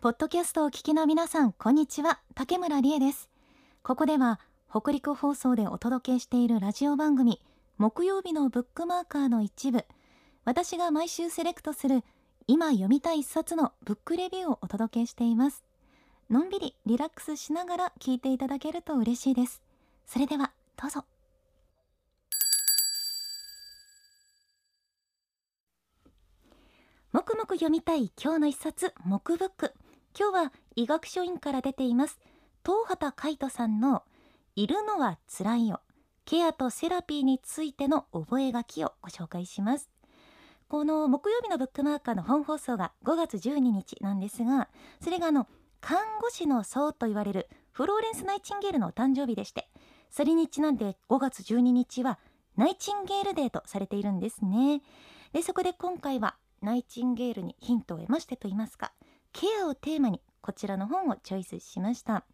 ポッドキャストを聞きの皆さん、こんにちは。竹村理恵です。ここでは、北陸放送でお届けしているラジオ番組、木曜日のブックマーカーの一部、私が毎週セレクトする、今読みたい一冊のブックレビューをお届けしています。のんびりリラックスしながら聞いていただけると嬉しいです。それでは、どうぞ。もくもく読みたい今日の一冊、木ブック。今日は医学書院から出ています。東畑海人さんのいるのはつらいよケアとセラピーについての覚書をご紹介します。この木曜日のブックマーカーの本放送が5月12日なんですがそれがあの看護師の層と言われるフローレンス・ナイチンゲールのお誕生日でしてそれにちなんで5月12日はナイチンゲールデーとされているんですね。でそこで今回はナイチンゲールにヒントを得ましてと言いますかケアをテーマにこちらの本をチョイスしました。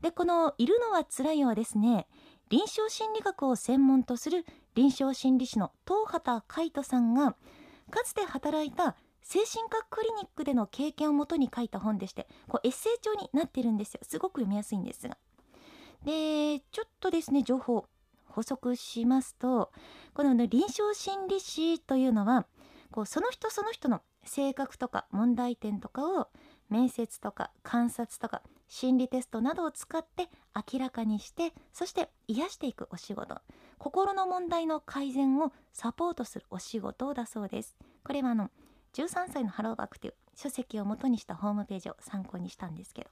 でこの「いるのはつらいよ」はですね。臨床心理学を専門とする臨床心理士の東畑海人さんがかつて働いた精神科クリニックでの経験をもとに書いた本でしてこうエッセイ調になってるんですよ。すごく読みやすいんですが。でちょっとですね情報補足しますとこの臨床心理士というのはこうその人その人の性格とか問題点とかを面接とか観察とか心理テストなどを使って明らかにしてそして癒していくお仕事。心の問題の改善をサポートするお仕事だそうです。これはあの13歳のハローバックという書籍を元にしたホームページを参考にしたんですけど。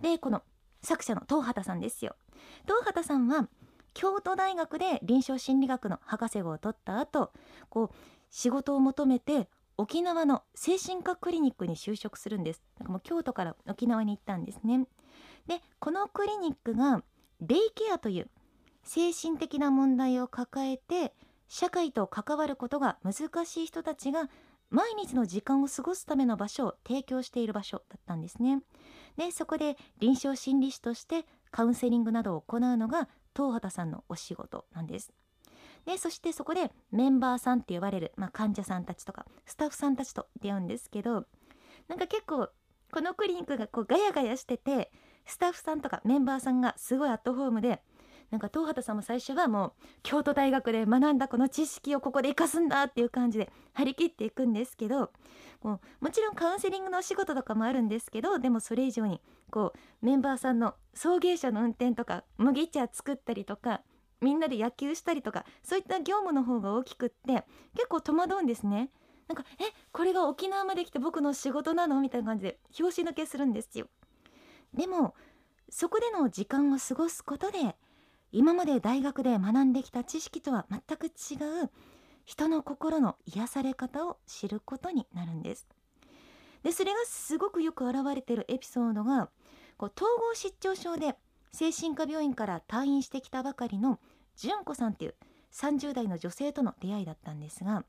でこの作者の東畑さんですよ。東畑さんは京都大学で臨床心理学の博士号を取った後こう仕事を求めて沖縄の精神科クリニックに就職するんです。なんかもう京都から沖縄に行ったんですね。でこのクリニックがデイケアという精神的な問題を抱えて社会と関わることが難しい人たちが毎日の時間を過ごすための場所を提供している場所だったんですね。でそこで臨床心理士としてカウンセリングなどを行うのが東畑さんのお仕事なんです。でそしてそこでメンバーさんって呼ばれる、まあ、患者さんたちとかスタッフさんたちと出会うんですけどなんか結構このクリニックがこうガヤガヤしててスタッフさんとかメンバーさんがすごいアットホームでなんか東畑さんも最初はもう京都大学で学んだこの知識をここで生かすんだっていう感じで張り切っていくんですけどこうもちろんカウンセリングのお仕事とかもあるんですけどでもそれ以上にこうメンバーさんの送迎車の運転とか麦茶作ったりとかみんなで野球したりとかそういった業務の方が大きくって結構戸惑うんですね。なんかえこれが沖縄まで来て僕の仕事なの？みたいな感じで拍子抜けするんですよ。でもそこでの時間を過ごすことで今まで大学で学んできた知識とは全く違う人の心の癒され方を知ることになるんです。でそれがすごくよく表れているエピソードがこう統合失調症で精神科病院から退院してきたばかりの純子さんっていう30代の女性との出会いだったんですが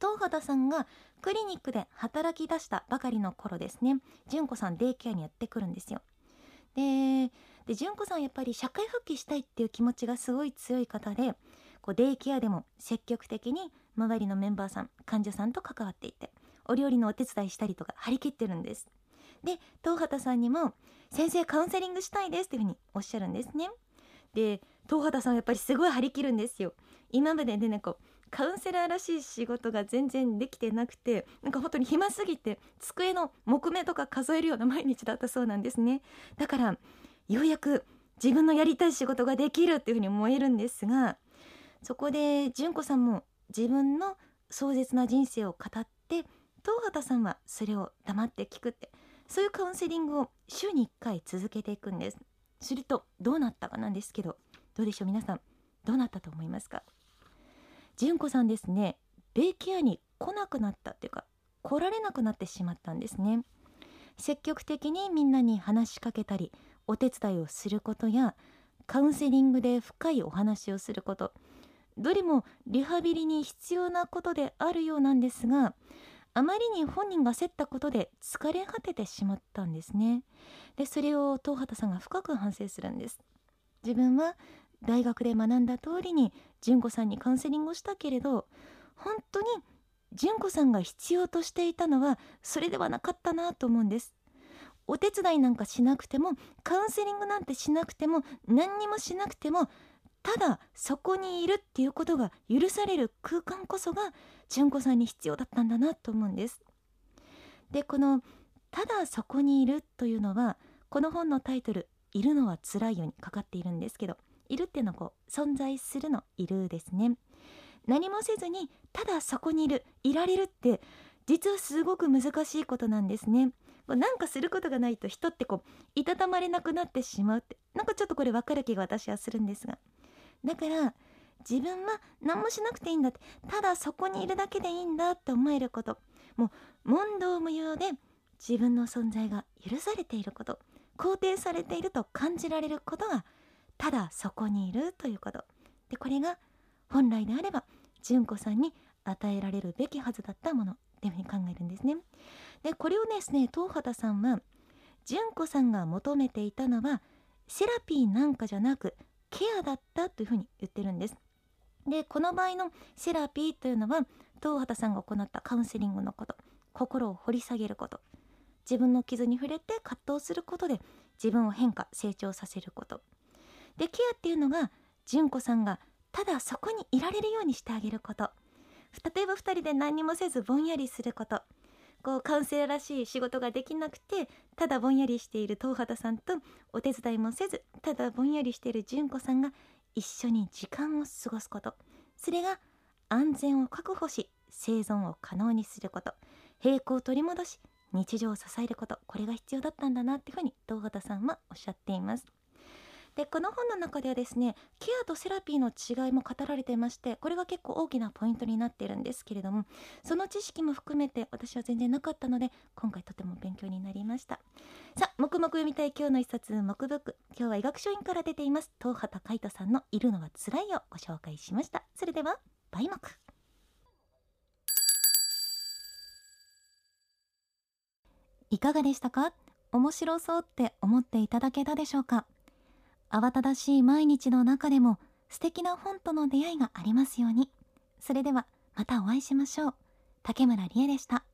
東畑さんがクリニックで働き出したばかりの頃ですね純子さんデイケアにやってくるんですよ。でで純子さんやっぱり社会復帰したいっていう気持ちがすごい強い方でこうデイケアでも積極的に周りのメンバーさん患者さんと関わっていてお料理のお手伝いしたりとか張り切ってるんです。で東畑さんにも「先生カウンセリングしたいです」っていうふうにおっしゃるんですね。で東畑さんやっぱりすごい張り切るんですよ。今まででねこうカウンセラーらしい仕事が全然できてなくてなんか本当に暇すぎて机の木目とか数えるような毎日だったそうなんですね。だからようやく自分のやりたい仕事ができるっていうふうに思えるんですがそこで純子さんも自分の壮絶な人生を語って東畑さんはそれを黙って聞くってそういうカウンセリングを週に1回続けていくんです。するとどうなったかなんですけどどうでしょう？皆さんどうなったと思いますか？純子さんですねデイケアに来なくなったっていうか来られなくなってしまったんですね。積極的にみんなに話しかけたりお手伝いをすることやカウンセリングで深いお話をすることどれもリハビリに必要なことであるようなんですがあまりに本人が競ったことで疲れ果ててしまったんですね。でそれを東畑さんが深く反省するんです。自分は大学で学んだ通りに純子さんにカウンセリングをしたけれど本当に純子さんが必要としていたのはそれではなかったなと思うんです。お手伝いなんかしなくてもカウンセリングなんてしなくても何にもしなくてもただそこにいるっていうことが許される空間こそが純子さんに必要だったんだなと思うんです。でこの「ただそこにいる」というのはこの本のタイトル「いるのはつらいよ」にかかっているんですけどいるっていうのはこう存在するのいるですね。何もせずにただそこにいるいられるって実はすごく難しいことなんですね。なんかすることがないと人ってこういたたまれなくなってしまうってなんかちょっとこれ分かる気が私はするんですが。だから自分は何もしなくていいんだってただそこにいるだけでいいんだって思えること。もう問答無用で自分の存在が許されていること肯定されていると感じられることがだそこにいるということでこれが本来であれば純子さんに与えられるべきはずだったものっていうふうに考えるんですね。でこれをですね東畑さんは純子さんが求めていたのはセラピーなんかじゃなくケアだったというふうに言ってるんです。でこの場合のセラピーというのは東畑さんが行ったカウンセリングのこと心を掘り下げること自分の傷に触れて葛藤することで自分を変化成長させることでケアっていうのが純子さんがただそこにいられるようにしてあげること。例えば2人で何もせずぼんやりすること。こうカウンセラーらしい仕事ができなくてただぼんやりしている東畑さんとお手伝いもせずただぼんやりしている純子さんが一緒に時間を過ごすこと。それが安全を確保し生存を可能にすること。平行を取り戻し日常を支えること。これが必要だったんだなっていうふうに東畑さんはおっしゃっています。でこの本の中ではですねケアとセラピーの違いも語られていましてこれが結構大きなポイントになっているんですけれどもその知識も含めて私は全然なかったので今回とても勉強になりました。さあ黙々読みたい今日の一冊黙々。今日は医学書院から出ています東畑海人さんのいるのはつらいをご紹介しました。それでは倍目いかがでしたか？面白そうって思っていただけたでしょうか？慌ただしい毎日の中でも素敵な本との出会いがありますように。それではまたお会いしましょう。竹村理恵でした。